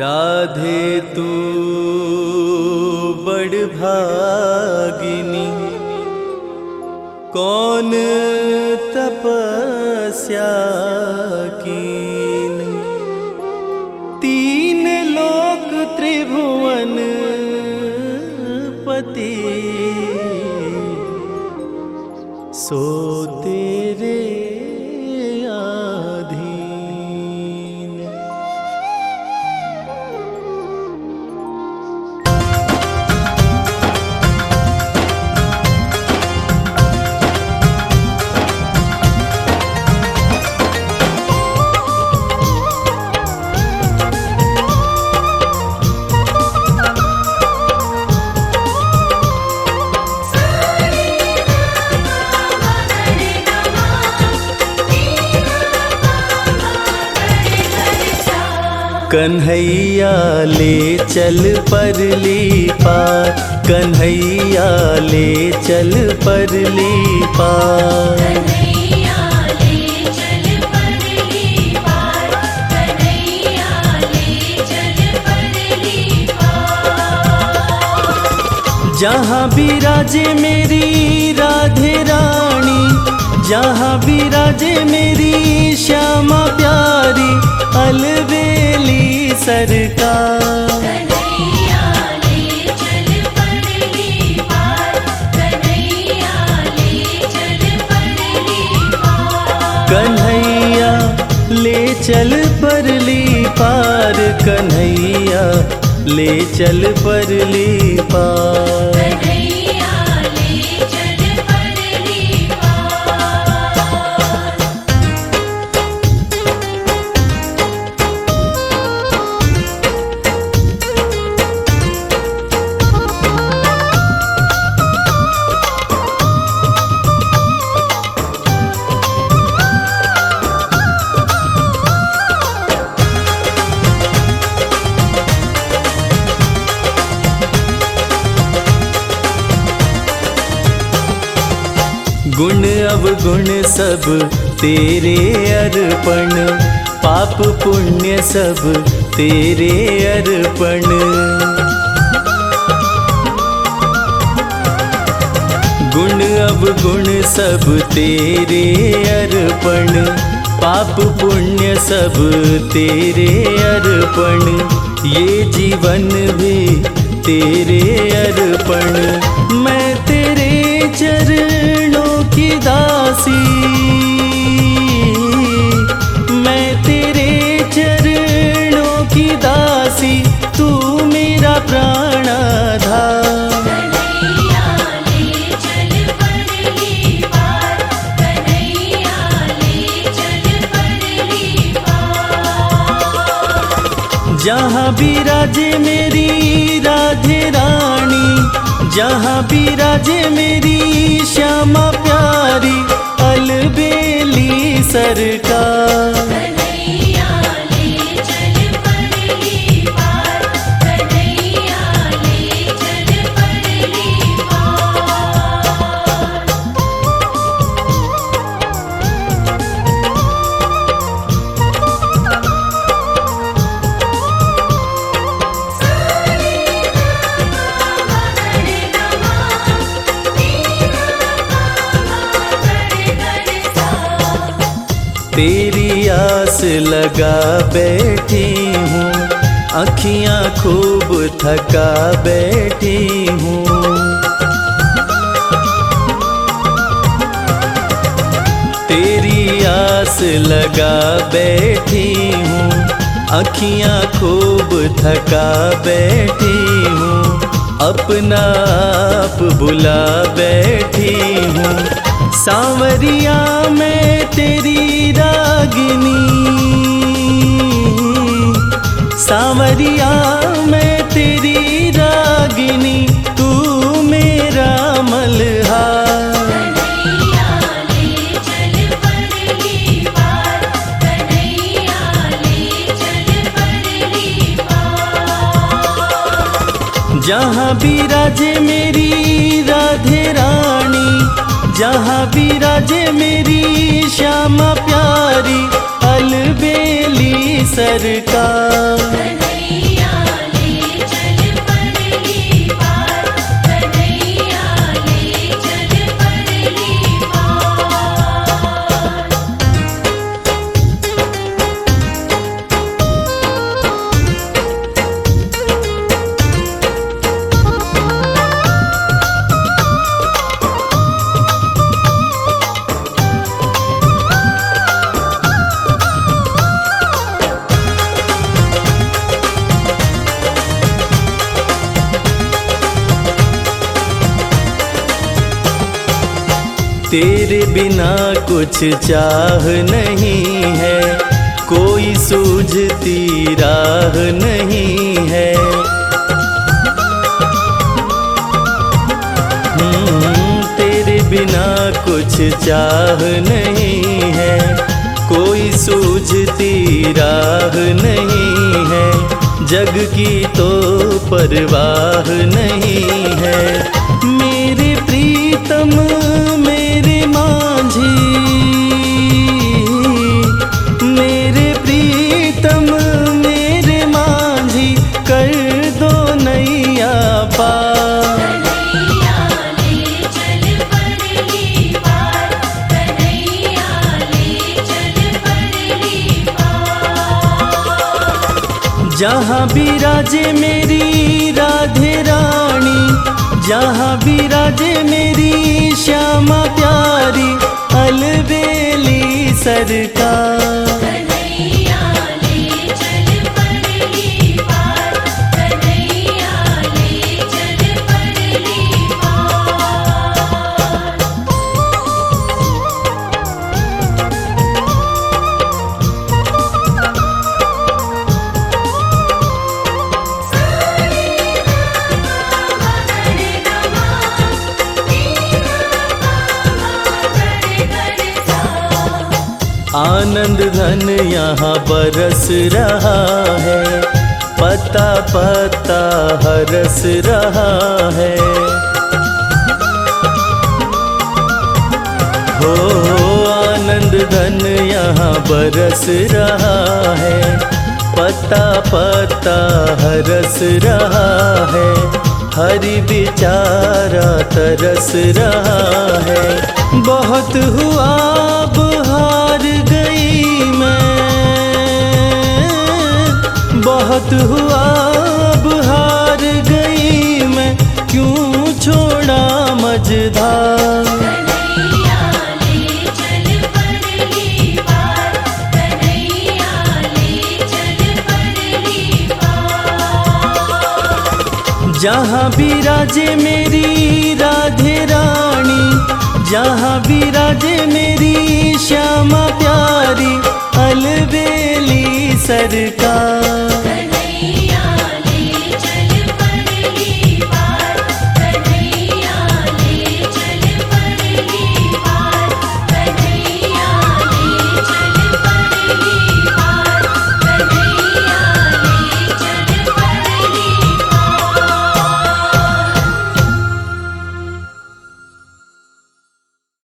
राधे तू बड़ भागिनी। कौन तपस्या तीन लोक त्रिभुवन पति। सो तेरे कन्हैया ले चल परली पार। कन्हैया ले चल परली पार। जहाँ विराजे मेरी राधे रानी जहाँ विराजे मेरी श्यामा प्यारी अलवेली सरकार। कन्हैया ले चल परली पार कन्हैया ले चल परली पार। गुण अवगुण सब, तेरे अर्पण। पाप पुण्य सब, तेरे अर्पण। गुण अवगुण सब, तेरे अर्पण। पाप पुण्य सब, तेरे अर्पण। ये जीवन भी तेरे अर्पण। मैं तेरे चरणों जहाँ भी राजे मेरी राधे रानी। जहाँ भी राजे मेरी श्यामा प्यारी अलबेली सरकार। तेरी आस लगा बैठी हूँ। अखियाँ खूब थका बैठी हूँ। तेरी आस लगा बैठी हूँ। अखियाँ खूब थका बैठी हूँ। अपना आप बुला बैठी हूँ। सांवरिया मैं तेरी रागिनी। सांवरिया मैं तेरी रागिनी तू मेरा पार। जहाँ विराजे मेरी राधे रानी जहाँ विराजे मेरी श्यामा प्यारी अलबेली सरकार। तेरे बिना कुछ चाह नहीं है। कोई सूझती राह नहीं है। हम्म, तेरे बिना कुछ चाह नहीं है। कोई सूझती राह नहीं है। जग की तो परवाह नहीं है। मेरे प्रीतम मेरे माझी मेरे प्रीतम मेरे माझी कर दो नैया पार। पार। जहाँ विराजे मेरी राधे रानी जहाँ विराजे मेरी श्यामा प्यारी अलबेली सरकार। आनंद धन यहाँ बरस रहा है। पता पता हरस रहा है। हो, आनंद धन यहाँ बरस रहा है। पता पता हरस रहा है। हरि बिचारा तरस रहा है। बहुत हुआ अब बहुत हुआ अब हार गई मैं क्यों छोड़ा मझधार? कन्हैया भी जहाँ विराजे मेरी राधे रानी जहाँ भी राजे मेरी श्यामा प्यारी अलबेली सरकार।